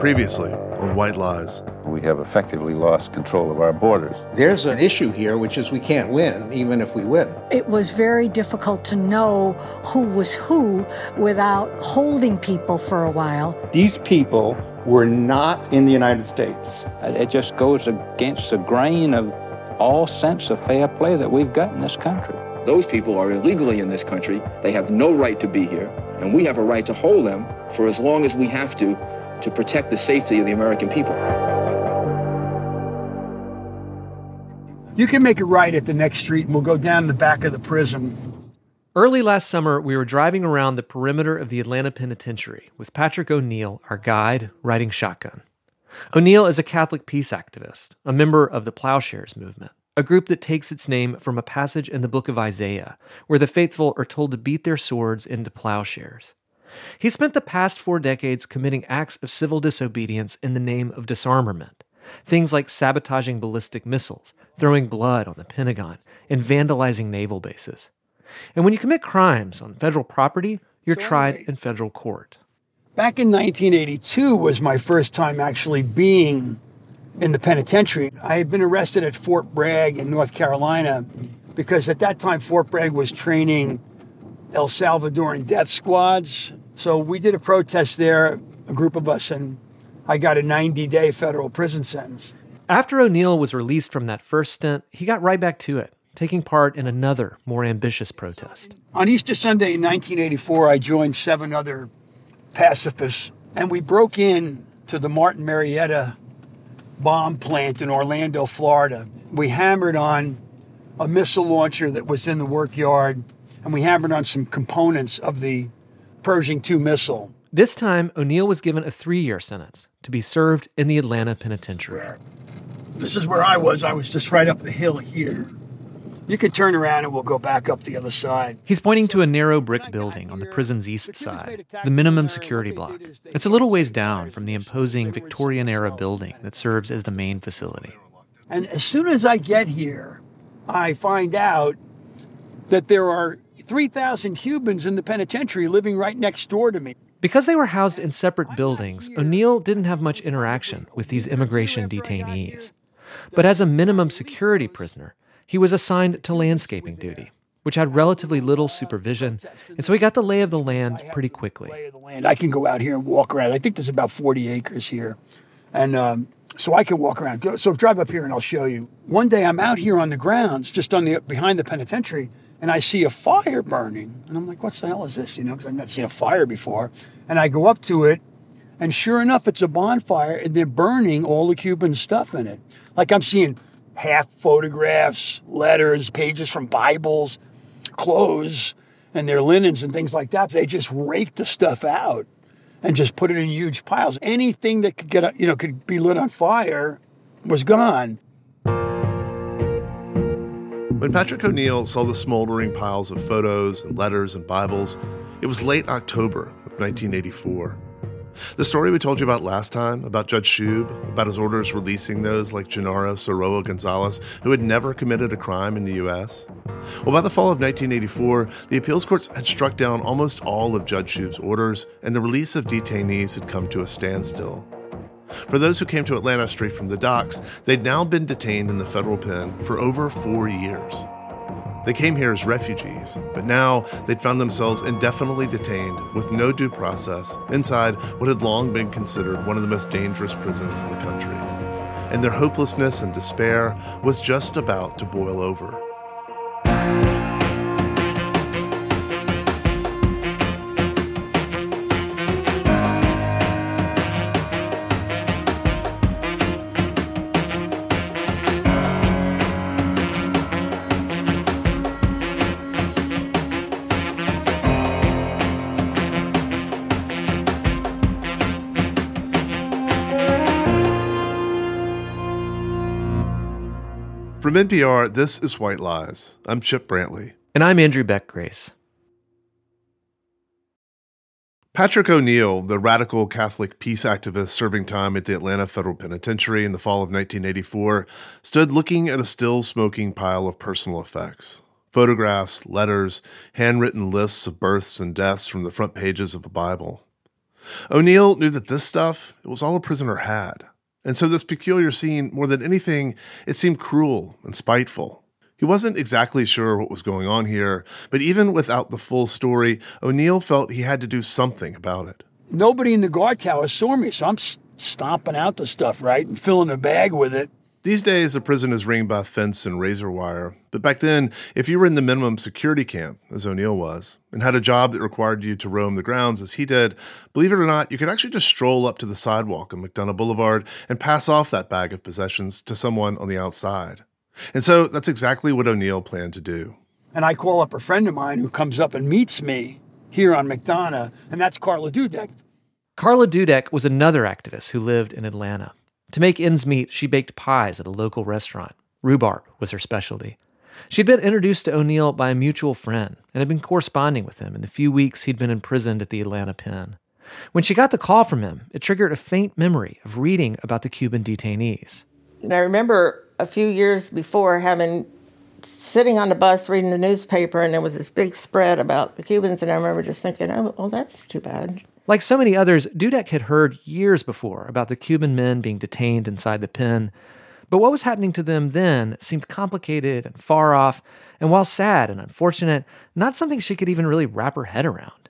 Previously on White Lies. We have effectively lost control of our borders. There's an issue here, which is we can't win, even if we win. It was very difficult to know who was who without holding people for a while. These people were not in the United States. It just goes against the grain of all sense of fair play that we've got in this country. Those people are illegally in this country. They have no right to be here, and we have a right to hold them for as long as we have to to protect the safety of the American people. You can make it right at the next street and we'll go down the back of the prison. Early last summer, we were driving around the perimeter of the Atlanta Penitentiary with Patrick O'Neill, our guide, riding shotgun. O'Neill is a Catholic peace activist, a member of the Plowshares movement, a group that takes its name from a passage in the book of Isaiah, where the faithful are told to beat their swords into plowshares. He spent the past four decades committing acts of civil disobedience in the name of disarmament. Things like sabotaging ballistic missiles, throwing blood on the Pentagon, and vandalizing naval bases. And when you commit crimes on federal property, you're So tried in federal court. Back in 1982 was my first time actually being in the penitentiary. I had been arrested at Fort Bragg in North Carolina because at that time Fort Bragg was training El Salvadoran death squads. So we did a protest there, a group of us, and I got a 90 day federal prison sentence. After O'Neill was released from that first stint, he got right back to it, taking part in another, more ambitious protest. On Easter Sunday in 1984, I joined seven other pacifists, and we broke in to the Martin Marietta bomb plant in Orlando, Florida. We hammered on a missile launcher that was in the work yard, and we hammered on some components of the Pershing 2 missile. This time, O'Neill was given a three year sentence to be served in the Atlanta Penitentiary. This is where I was. I was just right up the hill here. You can turn around and we'll go back up the other side. He's pointing to a narrow brick building on the prison's east side, the minimum security block. It's a little ways down from the imposing Victorian era building that serves as the main facility. And as soon as I get here, I find out that there are 3,000 Cubans in the penitentiary living right next door to me. Because they were housed in separate buildings, O'Neill didn't have much interaction with these immigration detainees. But as a minimum security prisoner, he was assigned to landscaping duty, which had relatively little supervision, and so he got the lay of the land pretty quickly. Lay of the land. I can go out here and walk around. I think there's about 40 acres here. And um, so I can walk around. So drive up here and I'll show you. One day I'm out here on the grounds, just on the behind the penitentiary, and I see a fire burning. And I'm like, what the hell is this? You know, because I've never seen a fire before. And I go up to it, and sure enough, it's a bonfire, and they're burning all the Cuban stuff in it. Like I'm seeing half photographs, letters, pages from Bibles, clothes, and their linens and things like that. They just raked the stuff out and just put it in huge piles. Anything that could get, you know, could be lit on fire was gone. When Patrick O'Neill saw the smoldering piles of photos and letters and Bibles, it was late October of 1984. The story we told you about last time, about Judge Shoob, about his orders releasing those like Genaro Soroa Gonzalez, who had never committed a crime in the U.S. Well, by the fall of 1984, the appeals courts had struck down almost all of Judge Shoob's orders, and the release of detainees had come to a standstill. For those who came to Atlanta straight from the docks, they'd now been detained in the federal pen for over four years. They came here as refugees, but now they'd found themselves indefinitely detained with no due process inside what had long been considered one of the most dangerous prisons in the country. And their hopelessness and despair was just about to boil over. NPR, this is White Lies. I'm Chip Brantley. And I'm Andrew Beck Grace. Patrick O'Neill, the radical Catholic peace activist serving time at the Atlanta Federal Penitentiary in the fall of 1984, stood looking at a still smoking pile of personal effects photographs, letters, handwritten lists of births and deaths from the front pages of a Bible. O'Neill knew that this stuff, it was all a prisoner had. And so this peculiar scene, more than anything, it seemed cruel and spiteful. He wasn't exactly sure what was going on here, but even without the full story, O'Neill felt he had to do something about it. Nobody in the guard tower saw me, so I'm stomping out the stuff, right, and filling a bag with it. These days, a prison is ringed by fence and razor wire. But back then, if you were in the minimum security camp, as O'Neill was, and had a job that required you to roam the grounds as he did, believe it or not, you could actually just stroll up to the sidewalk on McDonough Boulevard and pass off that bag of possessions to someone on the outside. And so that's exactly what O'Neill planned to do. And I call up a friend of mine who comes up and meets me here on McDonough, and that's Carla Dudek. Carla Dudek was another activist who lived in Atlanta. To make ends meet, she baked pies at a local restaurant. Rhubarb was her specialty. She'd been introduced to O'Neill by a mutual friend and had been corresponding with him in the few weeks he'd been imprisoned at the Atlanta pen. When she got the call from him, it triggered a faint memory of reading about the Cuban detainees. And I remember a few years before having sitting on the bus reading the newspaper, and there was this big spread about the Cubans, and I remember just thinking, oh, well, that's too bad. Like so many others, Dudek had heard years before about the Cuban men being detained inside the pen, but what was happening to them then seemed complicated and far off, and while sad and unfortunate, not something she could even really wrap her head around.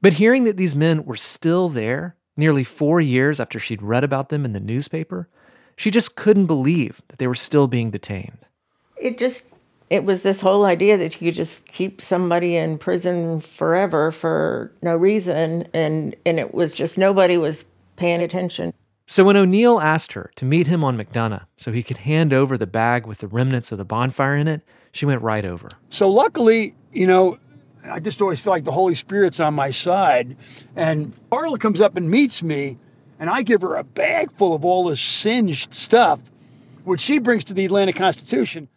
But hearing that these men were still there, nearly four years after she'd read about them in the newspaper, she just couldn't believe that they were still being detained. It just it was this whole idea that you could just keep somebody in prison forever for no reason and and it was just nobody was paying attention. So when o'neill asked her to meet him on mcdonough so he could hand over the bag with the remnants of the bonfire in it she went right over. So luckily you know i just always feel like the holy spirit's on my side and carla comes up and meets me and i give her a bag full of all this singed stuff which she brings to the atlanta constitution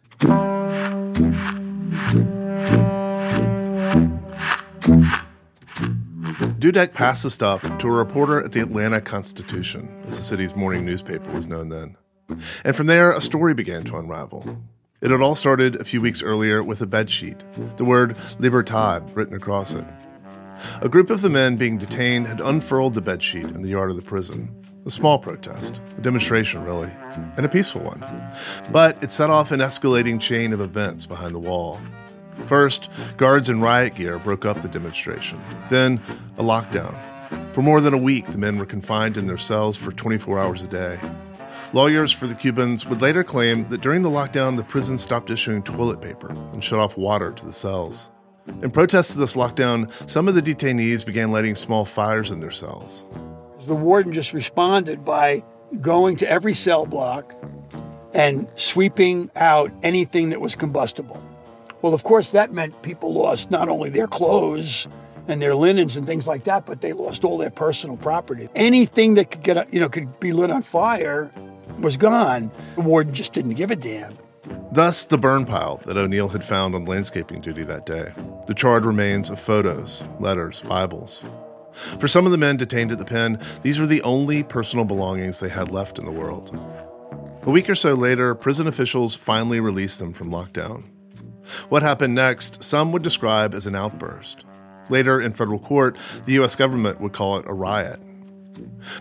Dudek passed the stuff to a reporter at the Atlanta Constitution, as the city's morning newspaper was known then. And from there, a story began to unravel. It had all started a few weeks earlier with a bedsheet, the word Libertad written across it. A group of the men being detained had unfurled the bedsheet in the yard of the prison. A small protest, a demonstration, really, and a peaceful one. But it set off an escalating chain of events behind the wall. First, guards in riot gear broke up the demonstration. Then, a lockdown. For more than a week, the men were confined in their cells for 24 hours a day. Lawyers for the Cubans would later claim that during the lockdown, the prison stopped issuing toilet paper and shut off water to the cells. In protest to this lockdown, some of the detainees began lighting small fires in their cells. The warden just responded by going to every cell block and sweeping out anything that was combustible. Well, of course, that meant people lost not only their clothes and their linens and things like that, but they lost all their personal property. Anything that could get, you know, could be lit on fire was gone. The warden just didn't give a damn. Thus, the burn pile that O'Neill had found on landscaping duty that day. The charred remains of photos, letters, Bibles. For some of the men detained at the pen, these were the only personal belongings they had left in the world. A week or so later, prison officials finally released them from lockdown. What happened next, some would describe as an outburst. Later, in federal court, the U.S. government would call it a riot.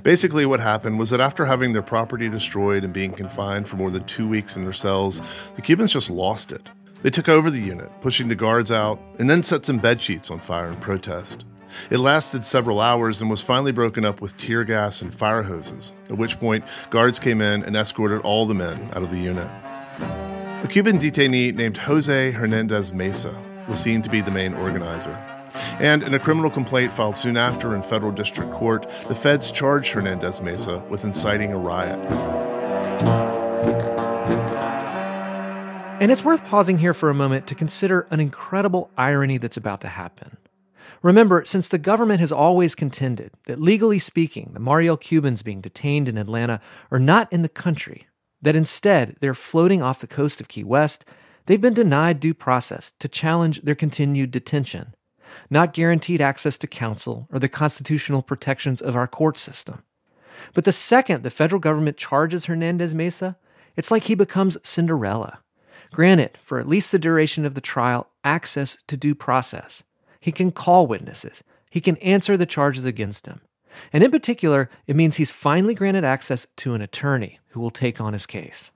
Basically, what happened was that after having their property destroyed and being confined for more than two weeks in their cells, the Cubans just lost it. They took over the unit, pushing the guards out, and then set some bed sheets on fire in protest. It lasted several hours and was finally broken up with tear gas and fire hoses, at which point guards came in and escorted all the men out of the unit. A Cuban detainee named Jose Hernandez Mesa was seen to be the main organizer. And in a criminal complaint filed soon after in federal district court, the feds charged Hernandez Mesa with inciting a riot. And it's worth pausing here for a moment to consider an incredible irony that's about to happen. Remember, since the government has always contended that legally speaking, the Mariel Cubans being detained in Atlanta are not in the country, that instead they're floating off the coast of Key West, they've been denied due process to challenge their continued detention, not guaranteed access to counsel or the constitutional protections of our court system. But the second the federal government charges Hernandez Mesa, it's like he becomes Cinderella. Granted, for at least the duration of the trial, access to due process. He can call witnesses. He can answer the charges against him. And in particular, it means he's finally granted access to an attorney who will take on his case.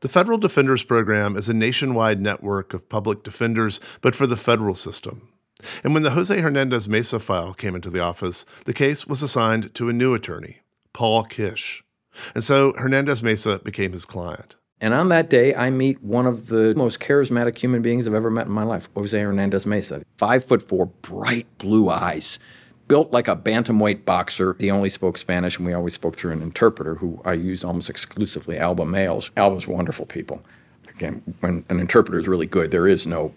The Federal Defenders Program is a nationwide network of public defenders, but for the federal system. And when the Jose Hernandez Mesa file came into the office, the case was assigned to a new attorney, Paul Kish. And so Hernandez Mesa became his client. And on that day, I meet one of the most charismatic human beings I've ever met in my life, Jose Hernandez Mesa. Five foot four, bright blue eyes, built like a bantamweight boxer. He only spoke Spanish, and we always spoke through an interpreter who I used almost exclusively Alba Mayles. Alba's wonderful people. Again, when an interpreter is really good, there is no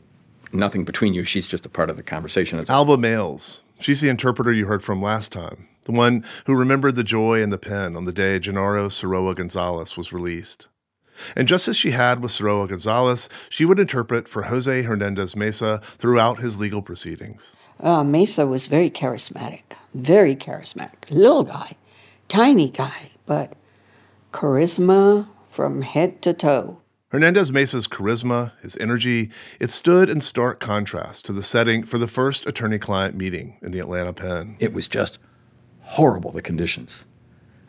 nothing between you. She's just a part of the conversation. Alba Mayles. She's the interpreter you heard from last time, the one who remembered the joy in the pen on the day Genaro Soroa Gonzalez was released. And just as she had with Soroa Gonzalez, she would interpret for Jose Hernandez Mesa throughout his legal proceedings. Uh, Mesa was very charismatic, very charismatic. Little guy, tiny guy, but charisma from head to toe. Hernandez Mesa's charisma, his energy, it stood in stark contrast to the setting for the first attorney client meeting in the Atlanta pen. It was just horrible, the conditions.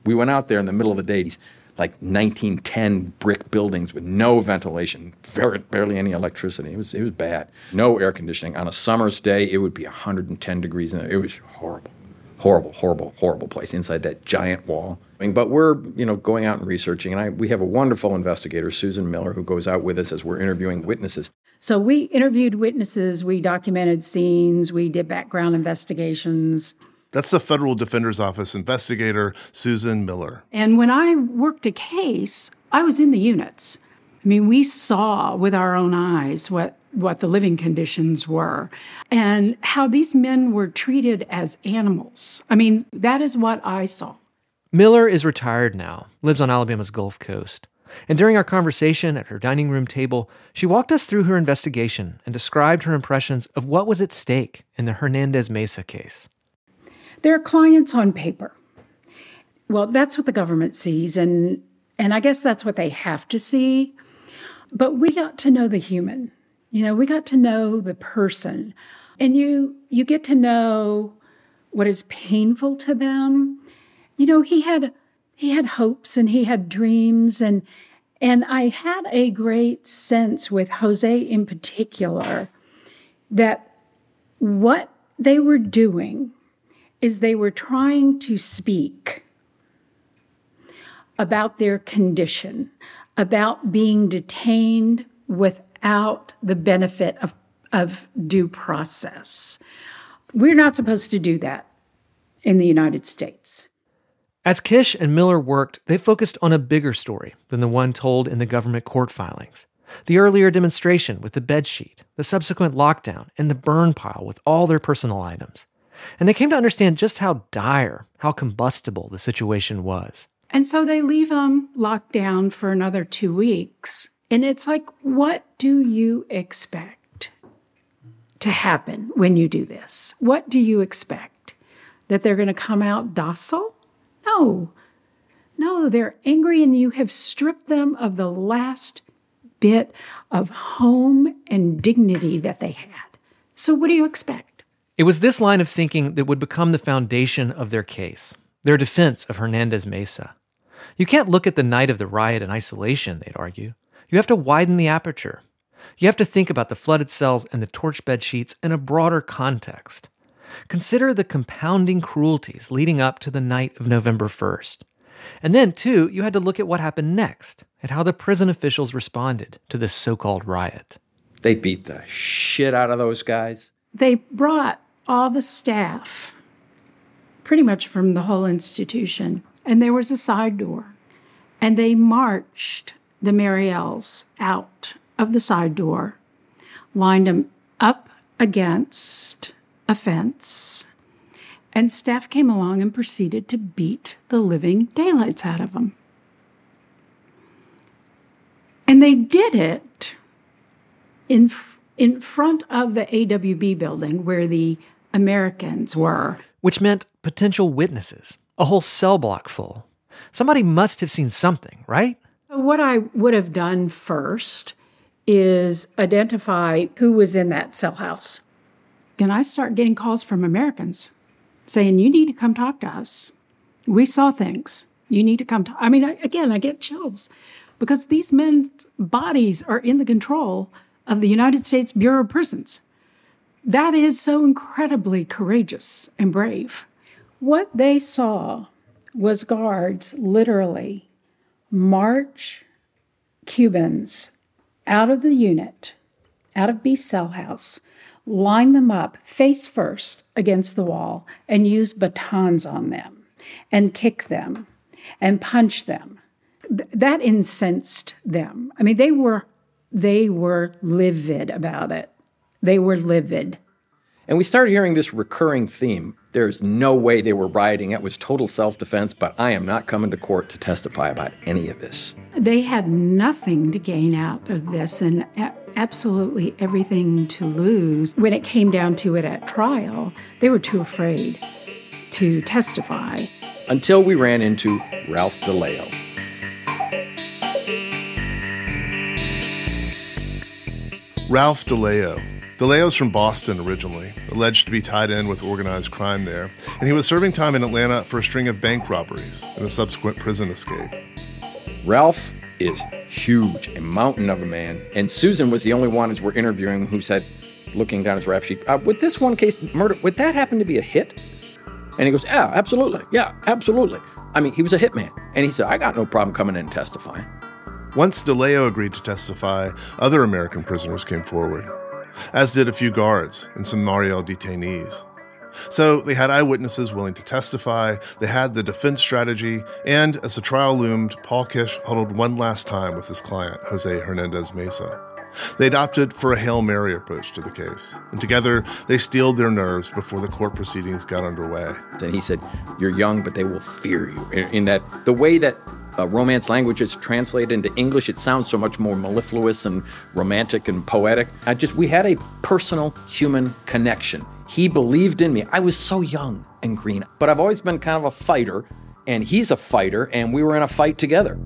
We went out there in the middle of the day, these like 1910 brick buildings with no ventilation, very, barely any electricity. It was, it was bad. No air conditioning. On a summer's day, it would be 110 degrees. And it was horrible, horrible, horrible, horrible place inside that giant wall. But we're, you know, going out and researching, and I, we have a wonderful investigator, Susan Miller, who goes out with us as we're interviewing witnesses. So we interviewed witnesses, we documented scenes, we did background investigations. That's the Federal Defender's Office investigator, Susan Miller. And when I worked a case, I was in the units. I mean, we saw with our own eyes what, what the living conditions were and how these men were treated as animals. I mean, that is what I saw. Miller is retired now, lives on Alabama's Gulf Coast. And during our conversation at her dining room table, she walked us through her investigation and described her impressions of what was at stake in the Hernandez Mesa case. They're clients on paper. Well, that's what the government sees, and, and I guess that's what they have to see. But we got to know the human. You know, we got to know the person. And you you get to know what is painful to them you know, he had he had hopes and he had dreams and and I had a great sense with Jose in particular that what they were doing is they were trying to speak about their condition, about being detained without the benefit of, of due process. We're not supposed to do that in the United States. As Kish and Miller worked, they focused on a bigger story than the one told in the government court filings. The earlier demonstration with the bedsheet, the subsequent lockdown, and the burn pile with all their personal items. And they came to understand just how dire, how combustible the situation was. And so they leave them locked down for another two weeks. And it's like, what do you expect to happen when you do this? What do you expect? That they're going to come out docile? No, no, they're angry and you have stripped them of the last bit of home and dignity that they had. So, what do you expect? It was this line of thinking that would become the foundation of their case, their defense of Hernandez Mesa. You can't look at the night of the riot in isolation, they'd argue. You have to widen the aperture. You have to think about the flooded cells and the torch bed sheets in a broader context. Consider the compounding cruelties leading up to the night of November 1st. And then, too, you had to look at what happened next and how the prison officials responded to this so called riot. They beat the shit out of those guys. They brought all the staff, pretty much from the whole institution, and there was a side door. And they marched the Mariels out of the side door, lined them up against a fence, and staff came along and proceeded to beat the living daylights out of them. And they did it in, in front of the AWB building where the Americans were. Which meant potential witnesses, a whole cell block full. Somebody must have seen something, right? What I would have done first is identify who was in that cell house and I start getting calls from Americans. saying, You need to come talk to us. We saw things. You need to come to. I mean, I, again, I get chills because these men's bodies are in the control of the United States Bureau of Prisons. That is so incredibly courageous and brave. What they saw was guards literally march Cubans out of the unit, out of B cell house, line them up face first against the wall, and use batons on them and kick them and punch them. Th- that incensed them. I mean, they were they were livid about it. They were livid. And we started hearing this recurring theme. There's no way they were rioting. It was total self defense, but I am not coming to court to testify about any of this. They had nothing to gain out of this and a- absolutely everything to lose. When it came down to it at trial, they were too afraid to testify. Until we ran into Ralph DeLeo. Ralph DeLeo. DeLeo's from Boston originally, alleged to be tied in with organized crime there, and he was serving time in Atlanta for a string of bank robberies and a subsequent prison escape. Ralph is huge, a mountain of a man, and Susan was the only one as we're interviewing who said, looking down his rap sheet, uh, would this one case murder, would that happen to be a hit? And he goes, yeah, absolutely, yeah, absolutely. I mean, he was a hitman, and he said, I got no problem coming in and testifying. Once DeLeo agreed to testify, other American prisoners came forward, as did a few guards and some Mariel detainees. So they had eyewitnesses willing to testify, they had the defense strategy, and as the trial loomed, Paul Kish huddled one last time with his client, Jose Hernandez Mesa. They opted for a Hail Mary approach to the case, and together they steeled their nerves before the court proceedings got underway. And he said, You're young, but they will fear you. In that, the way that uh, Romance language is translated into English, it sounds so much more mellifluous and romantic and poetic. I just, we had a personal human connection. He believed in me. I was so young and green, but I've always been kind of a fighter, and he's a fighter, and we were in a fight together.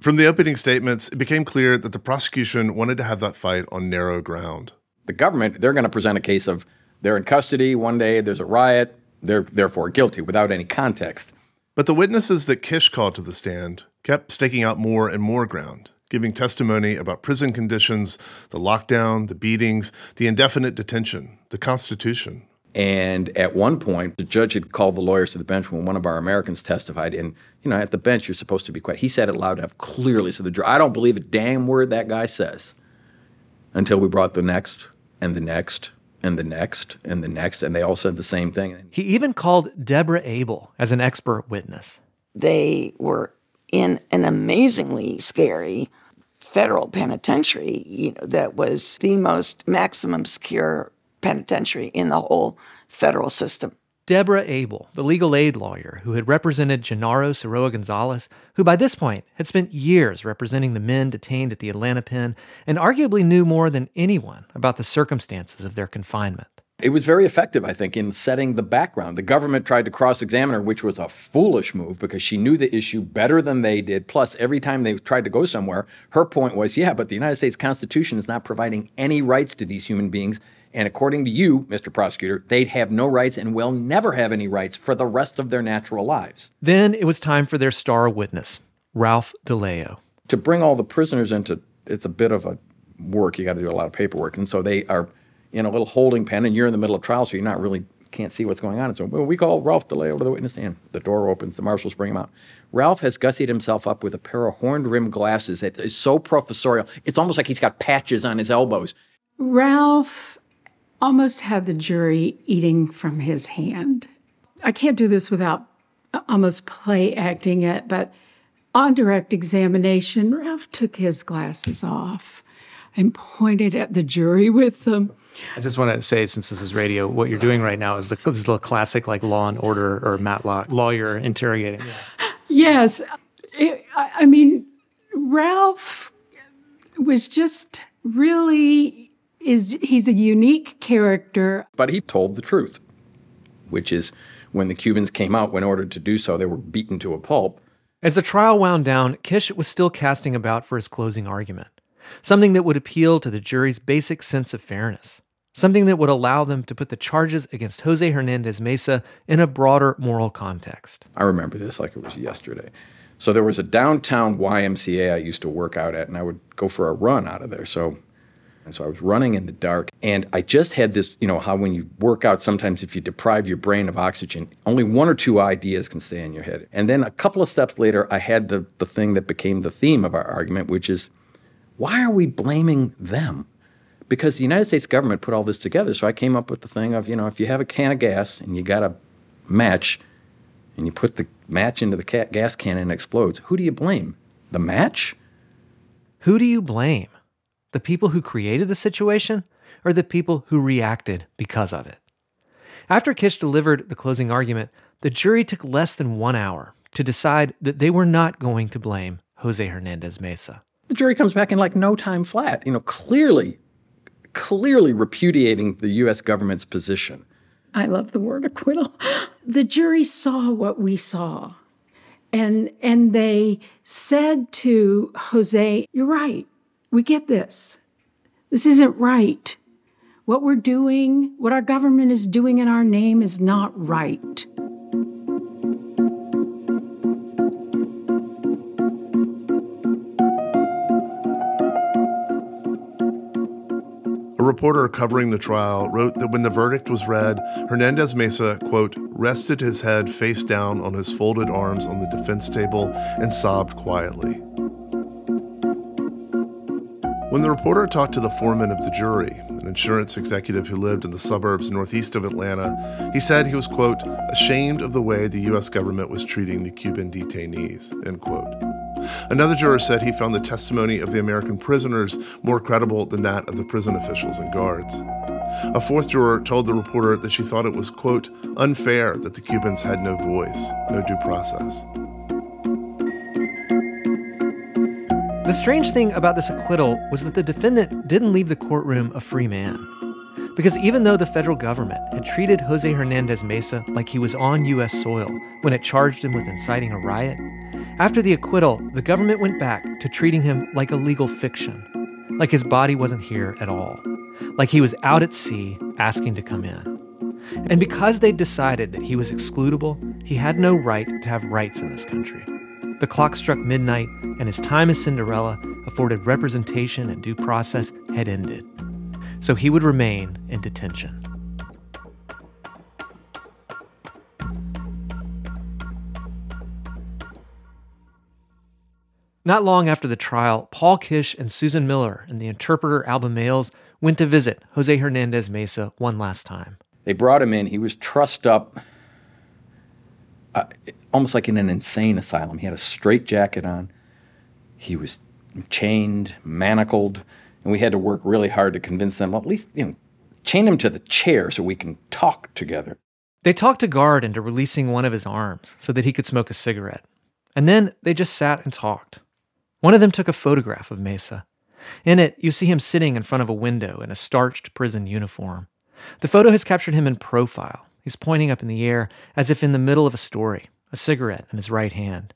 From the opening statements, it became clear that the prosecution wanted to have that fight on narrow ground. The government, they're going to present a case of they're in custody one day, there's a riot, they're therefore guilty without any context. But the witnesses that Kish called to the stand kept staking out more and more ground, giving testimony about prison conditions, the lockdown, the beatings, the indefinite detention, the Constitution. And at one point, the judge had called the lawyers to the bench when one of our Americans testified. And, you know, at the bench, you're supposed to be quiet. He said it loud enough, clearly, so the judge, I don't believe a damn word that guy says. Until we brought the next and the next and the next and the next, and they all said the same thing. He even called Deborah Abel as an expert witness. They were in an amazingly scary federal penitentiary, you know, that was the most maximum secure penitentiary in the whole federal system. Deborah Abel, the legal aid lawyer who had represented Genaro Soroa Gonzalez, who by this point had spent years representing the men detained at the Atlanta pen and arguably knew more than anyone about the circumstances of their confinement. It was very effective, I think, in setting the background. The government tried to cross examine her, which was a foolish move because she knew the issue better than they did. Plus, every time they tried to go somewhere, her point was yeah, but the United States Constitution is not providing any rights to these human beings. And according to you, Mr. Prosecutor, they'd have no rights and will never have any rights for the rest of their natural lives. Then it was time for their star witness, Ralph DeLeo. To bring all the prisoners into it's a bit of a work. You got to do a lot of paperwork. And so they are in a little holding pen, and you're in the middle of trial, so you're not really can't see what's going on. And so well, we call Ralph DeLeo to the witness stand. The door opens, the marshals bring him out. Ralph has gussied himself up with a pair of horn rimmed glasses that is so professorial. It's almost like he's got patches on his elbows. Ralph almost had the jury eating from his hand. I can't do this without uh, almost play acting it, but on direct examination, Ralph took his glasses off and pointed at the jury with them. I just want to say, since this is radio, what you're doing right now is the, this is the classic like Law and Order or Matlock lawyer interrogating. Yes, it, I, I mean, Ralph was just really is he's a unique character. But he told the truth, which is when the Cubans came out, when ordered to do so, they were beaten to a pulp. As the trial wound down, Kish was still casting about for his closing argument, something that would appeal to the jury's basic sense of fairness. something that would allow them to put the charges against Jose Hernandez Mesa in a broader moral context. I remember this like it was yesterday. So there was a downtown YMCA I used to work out at, and I would go for a run out of there. So, and so I was running in the dark, and I just had this, you know, how when you work out, sometimes if you deprive your brain of oxygen, only one or two ideas can stay in your head. And then a couple of steps later, I had the the thing that became the theme of our argument, which is, why are we blaming them? Because the United States government put all this together. So I came up with the thing of, you know, if you have a can of gas and you got a match, and you put the match into the gas can and it explodes, who do you blame? The match? Who do you blame? The people who created the situation or the people who reacted because of it? After Kish delivered the closing argument, the jury took less than one hour to decide that they were not going to blame Jose Hernandez Mesa. The jury comes back in like no time flat, you know, clearly, clearly repudiating the U.S. government's position. I love the word acquittal. The jury saw what we saw. And and they said to Jose, "You're right. We get this. This isn't right. What we're doing, what our government is doing in our name is not right." A reporter covering the trial wrote that when the verdict was read, Hernandez Mesa, quote, rested his head face down on his folded arms on the defense table and sobbed quietly. When the reporter talked to the foreman of the jury, an insurance executive who lived in the suburbs northeast of Atlanta, he said he was, quote, ashamed of the way the U.S. government was treating the Cuban detainees, end quote. Another juror said he found the testimony of the American prisoners more credible than that of the prison officials and guards. A fourth juror told the reporter that she thought it was, quote, unfair that the Cubans had no voice, no due process. The strange thing about this acquittal was that the defendant didn't leave the courtroom a free man. Because even though the federal government had treated Jose Hernandez Mesa like he was on U.S. soil when it charged him with inciting a riot, after the acquittal, the government went back to treating him like a legal fiction, like his body wasn't here at all, like he was out at sea asking to come in. And because they decided that he was excludable, he had no right to have rights in this country. The clock struck midnight, and his time as Cinderella, afforded representation and due process, had ended. So he would remain in detention. Not long after the trial, Paul Kish and Susan Miller and the interpreter Alba Mayles went to visit Jose Hernandez Mesa one last time. They brought him in. He was trussed up, uh, almost like in an insane asylum. He had a straight jacket on. He was chained, manacled, and we had to work really hard to convince them, at least, you know, chain him to the chair so we can talk together. They talked a guard into releasing one of his arms so that he could smoke a cigarette. And then they just sat and talked. One of them took a photograph of Mesa. In it, you see him sitting in front of a window in a starched prison uniform. The photo has captured him in profile. He's pointing up in the air as if in the middle of a story, a cigarette in his right hand.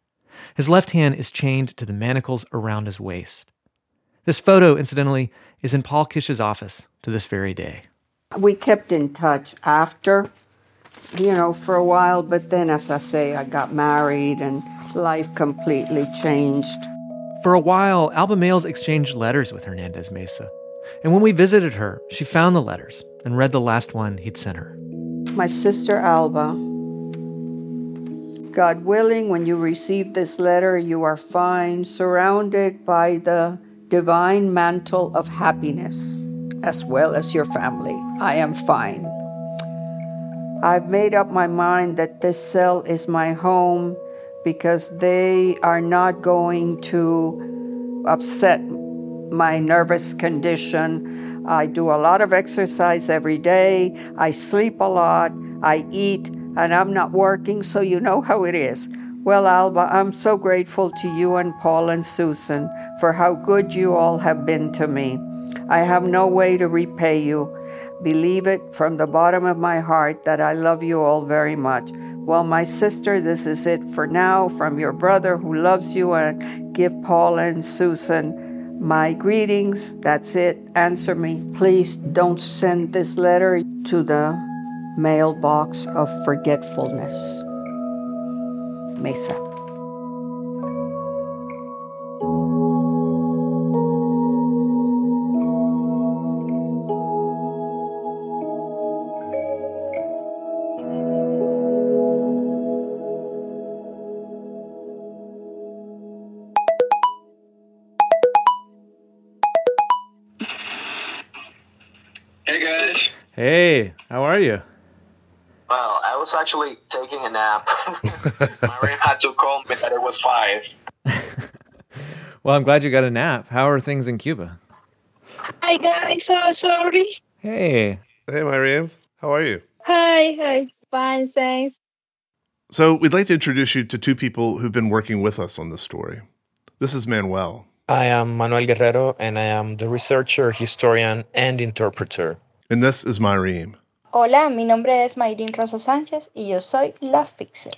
His left hand is chained to the manacles around his waist. This photo, incidentally, is in Paul Kish's office to this very day. We kept in touch after, you know, for a while, but then, as I say, I got married and life completely changed. For a while, Alba Mayles exchanged letters with Hernandez Mesa. And when we visited her, she found the letters and read the last one he'd sent her. My sister Alba, God willing, when you receive this letter, you are fine, surrounded by the divine mantle of happiness, as well as your family. I am fine. I've made up my mind that this cell is my home because they are not going to upset my nervous condition. I do a lot of exercise every day. I sleep a lot. I eat, and I'm not working, so you know how it is. Well, Alba, I'm so grateful to you and Paul and Susan for how good you all have been to me. I have no way to repay you. Believe it from the bottom of my heart that I love you all very much. Well, my sister, this is it for now from your brother who loves you, and give Paul and Susan My greetings. That's it. Answer me. Please don't send this letter to the mailbox of forgetfulness. Mesa. Hey, how are you? Well, I was actually taking a nap. Mariam had to call me that it was five. Well, I'm glad you got a nap. How are things in Cuba? Hi guys, so sorry. Hey. Hey, Mariam. How are you? Hi, hi. Fine, thanks. So, we'd like to introduce you to two people who've been working with us on this story. This is Manuel. I am Manuel Guerrero, and I am the researcher, historian, and interpreter. And this is Mariam. Hola, mi nombre es Mayrin Rosa Sánchez y yo soy la Fixer.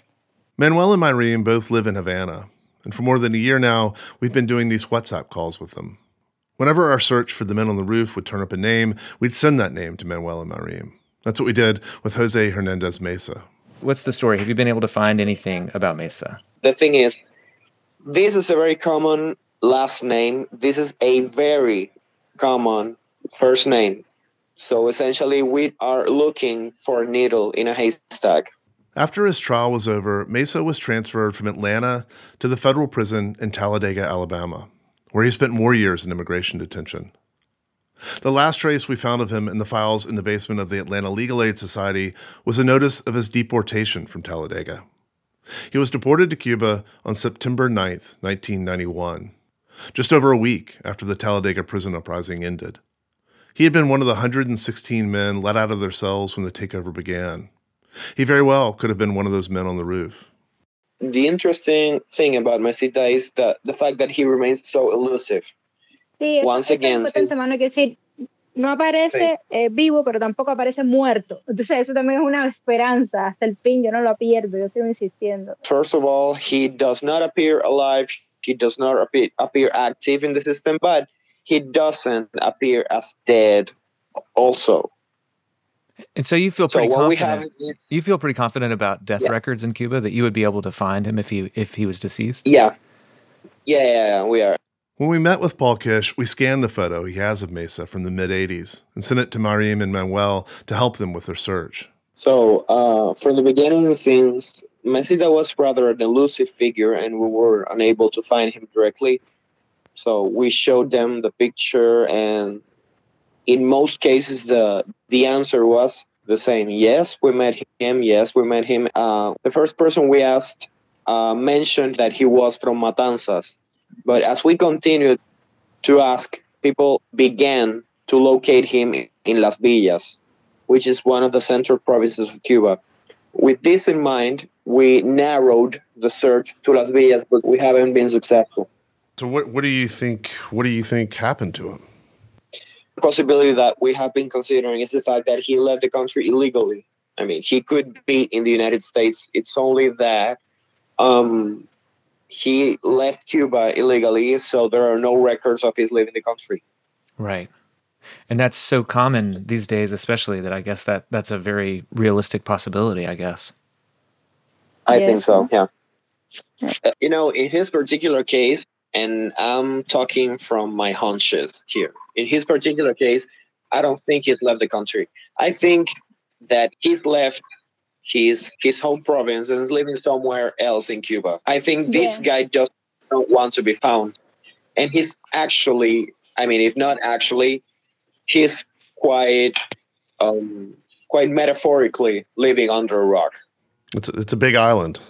Manuel and Mariam both live in Havana, and for more than a year now, we've been doing these WhatsApp calls with them. Whenever our search for the men on the roof would turn up a name, we'd send that name to Manuel and Mariam. That's what we did with Jose Hernandez Mesa. What's the story? Have you been able to find anything about Mesa? The thing is, this is a very common last name. This is a very common first name. So essentially, we are looking for a needle in a haystack. After his trial was over, Mesa was transferred from Atlanta to the federal prison in Talladega, Alabama, where he spent more years in immigration detention. The last trace we found of him in the files in the basement of the Atlanta Legal Aid Society was a notice of his deportation from Talladega. He was deported to Cuba on September 9, 1991, just over a week after the Talladega prison uprising ended. He had been one of the 116 men let out of their cells when the takeover began. He very well could have been one of those men on the roof. The interesting thing about Mesita is that the fact that he remains so elusive. Sí, eso- Once again, es mano, que decir, no aparece eh, vivo, pero tampoco aparece muerto. Entonces, eso también es una esperanza. Hasta el fin, yo no lo pierdo, yo sigo insistiendo. First of all, he does not appear alive. He does not appear, appear active in the system, but he doesn't appear as dead also. And so you feel So pretty what we confident. have You feel pretty confident about death Yeah. records in Cuba that you would be able to find him if he if he was deceased. Yeah. Yeah, yeah, yeah, we are. When we met with Paul Kish, we scanned the photo he has of Mesa from the mid 80s and sent it to Mariam and Manuel to help them with their search. So, uh, from the beginning, since Mesita was rather an elusive figure and we were unable to find him directly, so we showed them the picture, and in most cases, the the answer was the same. Yes, we met him. Yes, we met him. Uh, the first person we asked uh, mentioned that he was from Matanzas, but as we continued to ask, people began to locate him in Las Villas which is one of the central provinces of Cuba. With this in mind, we narrowed the search to Las Villas, but we haven't been successful. So what what do you think what do you think happened to him? The possibility that we have been considering is the fact that he left the country illegally. I mean, he could be in the United States. It's only that um, he left Cuba illegally, so there are no records of his leaving the country. Right. And that's so common these days, especially that I guess that that's a very realistic possibility, I guess. I Yeah. think so. Yeah. Uh, You know, in his particular case, and I'm talking from my hunches here. In his particular case, I don't think he's left the country. I think that he's left his his home province and is living somewhere else in Cuba. I think this guy does not want to be found, and he's actually, I mean, if not actually, he's quite, um, quite metaphorically living under a rock. It's a, it's a big island.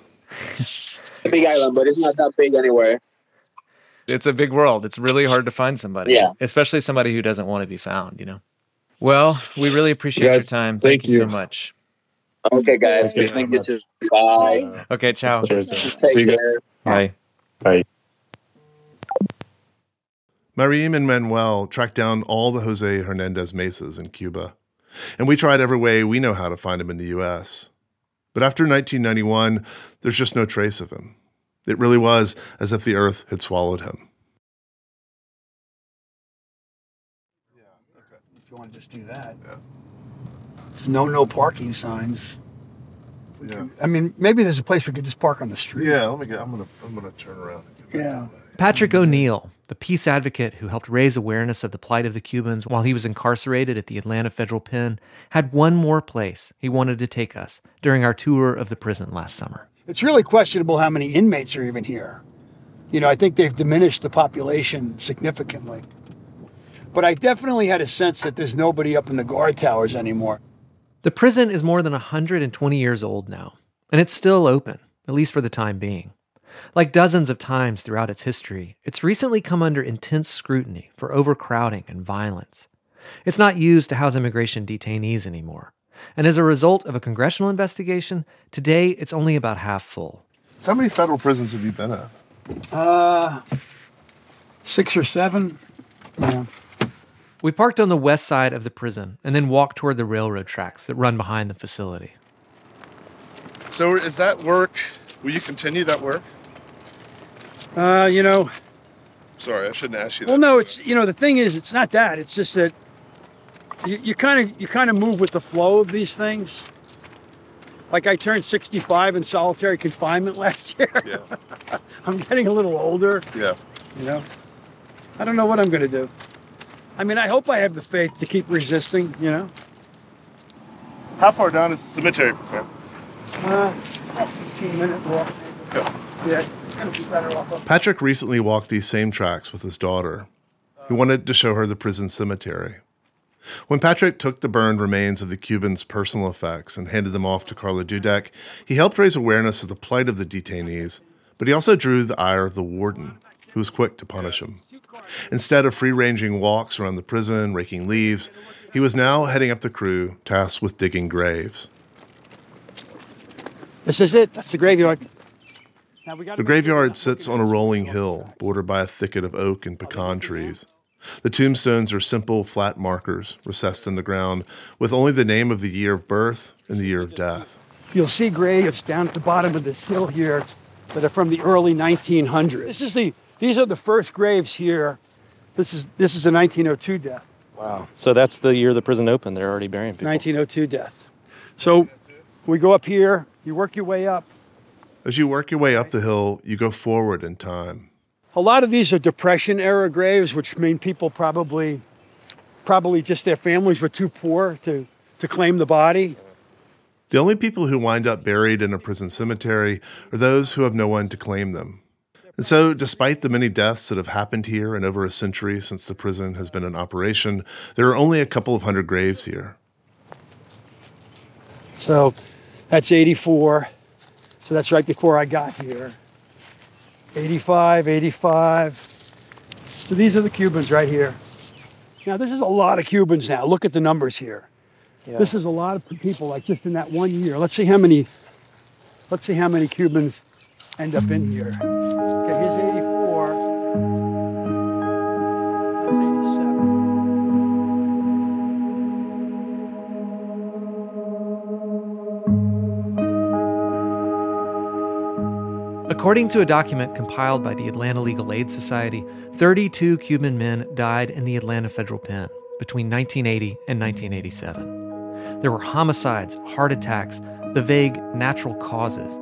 a big island, but it's not that big anywhere. It's a big world. It's really hard to find somebody. Yeah. Especially somebody who doesn't want to be found, you know. Well, we really appreciate Guys, your time. thank Thank, you. so much. Okay, guys. Thank you Thank you too. Bye. Okay, ciao. Take care. Bye. Bye. Mariam and Manuel tracked down all the Jose Hernandez Mesas in Cuba, and we tried every way we know how to find him in the U.S. But after 1991, there's just no trace of him. It really was as if the earth had swallowed him. Yeah, okay. If you want to just do that. There's no no parking signs. Yeah. could- I mean, maybe there's a place we could just park on the street. Yeah, let me get. I'm gonna. I'm gonna turn around. Yeah. Patrick O'Neill, the peace advocate who helped raise awareness of the plight of the Cubans while he was incarcerated at the Atlanta Federal Pen, had one more place he wanted to take us during our tour of the prison last summer. It's really questionable how many inmates are even here. You know, I think they've diminished the population significantly. But I definitely had a sense that there's nobody up in the guard towers anymore. The prison is more than 120 years old now, and it's still open, at least for the time being. Like dozens of times throughout its history, it's recently come under intense scrutiny for overcrowding and violence. It's not used to house immigration detainees anymore. And as a result of a congressional investigation, today it's only about half full. So how many federal prisons have you been at? Uh, six or seven. Yeah. We parked on the west side of the prison and then walked toward the railroad tracks that run behind the facility. So is that work? Will you continue that work? Uh, you know, Sorry, I shouldn't ask you that. well, no, it's you know the thing is, it's not that. It's just that you kind of you kind of move with the flow of these things. Like I turned 65 in solitary confinement last year. Yeah. I'm getting a little older. Yeah. You know, I don't know what I'm going to do. I mean, I hope I have the faith to keep resisting. You know. How far down is the cemetery from here? Uh, about 15 minute walk. Yeah, it's gonna be better off. Patrick recently walked these same tracks with his daughter. He wanted to show her the prison cemetery. When Patrick took the burned remains of the Cubans' personal effects and handed them off to Carla Dudek, he helped raise awareness of the plight of the detainees, but he also drew the ire of the warden, who was quick to punish him. Instead of free ranging walks around the prison, raking leaves, he was now heading up the crew tasked with digging graves. This is it. That's the graveyard. Now we The graveyard sits on a rolling hill bordered by a thicket of oak and pecan trees. The tombstones are simple, flat markers recessed in the ground with only the name of the year of birth and the year of death. You'll see graves down at the bottom of this hill here that are from the early 1900s. This is the these are the first graves here. This is this is a 1902 death. Wow. So that's the year the prison opened. They're already burying people. 1902 death. So we go up here. You work your way up. As you work your way up the hill, you go forward in time. A lot of these are Depression era graves, which mean people probably, probably just their families were too poor to, to claim the body. The only people who wind up buried in a prison cemetery are those who have no one to claim them. And so, despite the many deaths that have happened here in over a century since the prison has been in operation, there are only a couple of hundred graves here. So that's 84. So that's right before I got here. 85, 85. So these are the Cubans right here. Now, this is a lot of Cubans now. Look at the numbers here. This is a lot of people, like just in that one year. Let's see how many. Let's see how many Cubans end up in here. Okay, According to a document compiled by the Atlanta Legal Aid Society, 32 Cuban men died in the Atlanta Federal Pen between 1980 and 1987. There were homicides, heart attacks, the vague natural causes,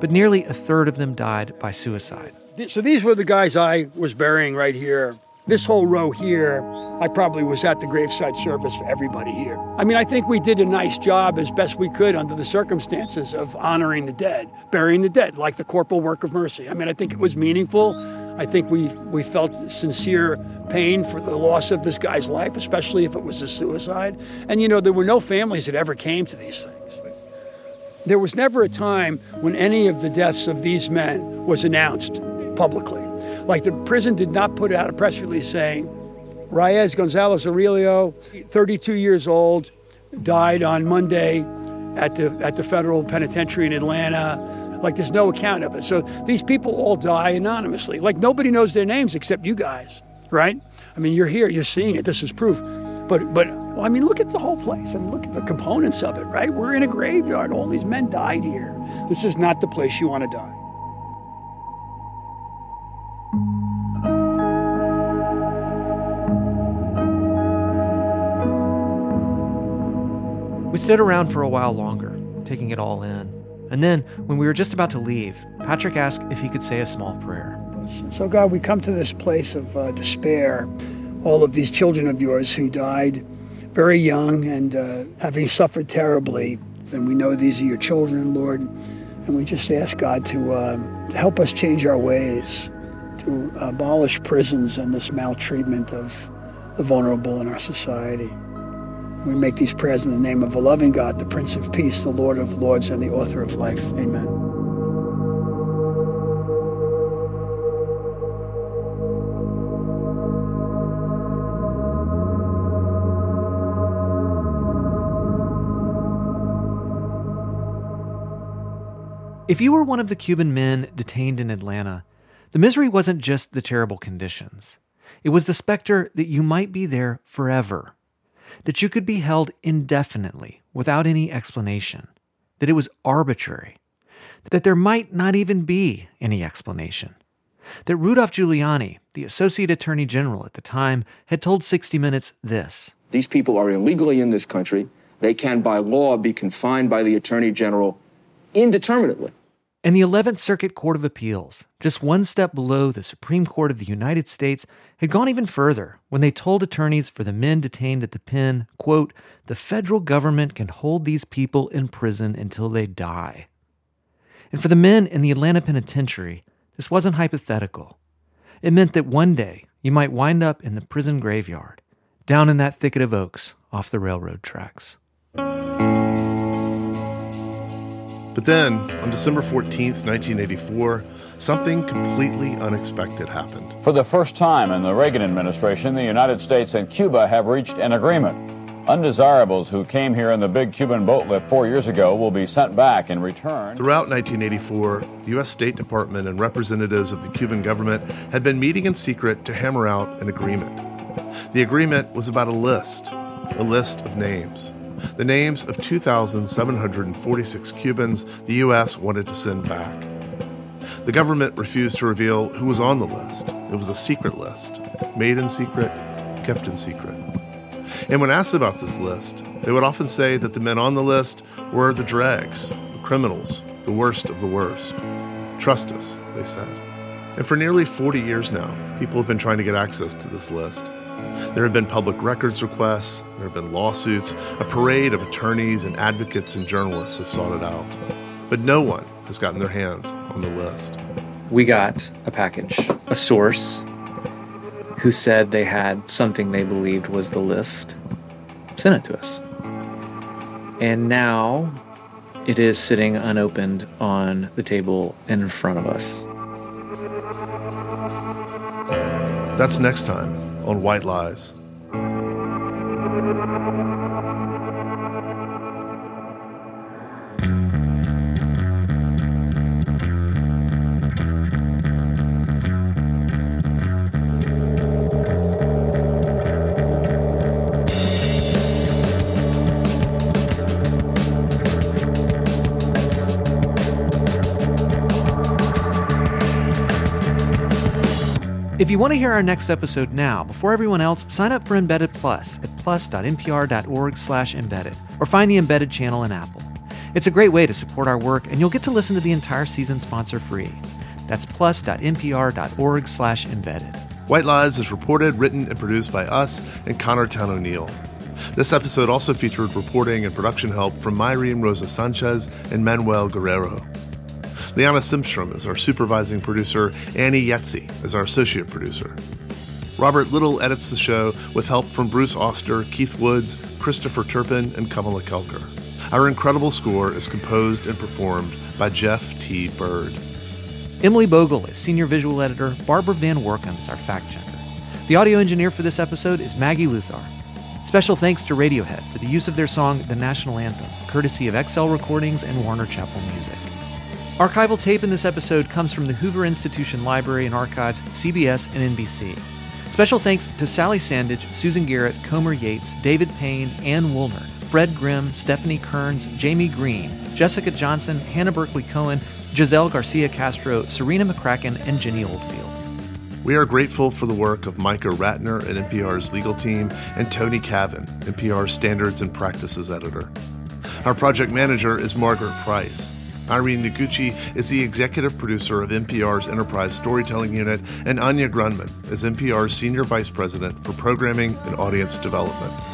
but nearly a third of them died by suicide. So these were the guys I was burying right here. This whole row here, I probably was at the graveside service for everybody here. I mean, I think we did a nice job as best we could under the circumstances of honoring the dead, burying the dead, like the corporal work of mercy. I mean, I think it was meaningful. I think we, we felt sincere pain for the loss of this guy's life, especially if it was a suicide. And, you know, there were no families that ever came to these things. There was never a time when any of the deaths of these men was announced publicly. Like the prison did not put out a press release saying, Reyes Gonzalez Aurelio, 32 years old, died on Monday at the, at the federal penitentiary in Atlanta. Like there's no account of it. So these people all die anonymously. Like nobody knows their names except you guys, right? I mean, you're here, you're seeing it. This is proof. But, but well, I mean, look at the whole place. I mean, look at the components of it, right? We're in a graveyard. All these men died here. This is not the place you want to die. We stood around for a while longer, taking it all in. And then, when we were just about to leave, Patrick asked if he could say a small prayer. So, God, we come to this place of uh, despair. All of these children of yours who died very young and uh, having suffered terribly. And we know these are your children, Lord. And we just ask God to, uh, to help us change our ways, to abolish prisons and this maltreatment of the vulnerable in our society. We make these prayers in the name of a loving God, the Prince of Peace, the Lord of Lords, and the author of life. Amen. If you were one of the Cuban men detained in Atlanta, the misery wasn't just the terrible conditions. It was the specter that you might be there forever, that you could be held indefinitely without any explanation, that it was arbitrary, that there might not even be any explanation, that Rudolph Giuliani, the Associate Attorney General at the time, had told 60 Minutes this These people are illegally in this country. They can, by law, be confined by the Attorney General indeterminately. And the 11th Circuit Court of Appeals, just one step below the Supreme Court of the United States, had gone even further when they told attorneys for the men detained at the pen, quote, the federal government can hold these people in prison until they die. And for the men in the Atlanta penitentiary, this wasn't hypothetical. It meant that one day you might wind up in the prison graveyard, down in that thicket of oaks off the railroad tracks. But then, on December 14th, 1984, something completely unexpected happened. For the first time in the Reagan administration, the United States and Cuba have reached an agreement. Undesirables who came here in the big Cuban boat lift four years ago will be sent back in return. Throughout 1984, the U.S. State Department and representatives of the Cuban government had been meeting in secret to hammer out an agreement. The agreement was about a list, a list of names the names of 2,746 Cubans the U.S. wanted to send back. The government refused to reveal who was on the list. It was a secret list, made in secret, kept in secret. And when asked about this list, they would often say that the men on the list were the dregs, the criminals, the worst of the worst. Trust us, they said. And for nearly 40 years now, people have been trying to get access to this list. There have been public records requests, there have been lawsuits, a parade of attorneys and advocates and journalists have sought it out. But no one has gotten their hands on the list. We got a package, a source who said they had something they believed was the list, sent it to us. And now it is sitting unopened on the table in front of us. That's next time on White Lies. If you want to hear our next episode now, before everyone else, sign up for Embedded Plus at plus.npr.org slash embedded, or find the Embedded channel in Apple. It's a great way to support our work, and you'll get to listen to the entire season sponsor-free. That's plus.npr.org slash embedded. White Lies is reported, written, and produced by us and Connor Towne O'Neill. This episode also featured reporting and production help from Myrene Rosa Sanchez and Manuel Guerrero. Liana Simstrom is our supervising producer, Annie Yetzi is our associate producer. Robert Little edits the show with help from Bruce Auster, Keith Woods, Christopher Turpin, and Kamala Kelkar. Our incredible score is composed and performed by Jeff T. Byrd. Emily Bogle is senior visual editor. Barbara Van Woerkom is our fact checker. The audio engineer for this episode is Maggie Luthar. Special thanks to Radiohead for the use of their song The National Anthem, courtesy of XL Recordings and Warner Chappell Music. Archival tape in this episode comes from the Hoover Institution Library and Archives, CBS, and NBC. Special thanks to Sally Sandage, Susan Garrett, Comer Yates, David Payne, Ann Woolner, Fred Grimm, Stephanie Kearns, Jamie Green, Jessica Johnson, Hannah Berkeley Cohen, Giselle Garcia Castro, Serena McCracken, and Jenny Oldfield. We are grateful for the work of Micah Ratner and NPR's legal team and Tony Cavin, NPR's standards and practices editor. Our project manager is Margaret Price. Irene Noguchi is the executive producer of NPR's Enterprise Storytelling Unit, and Anya Grundmann is NPR's senior vice president for programming and audience development.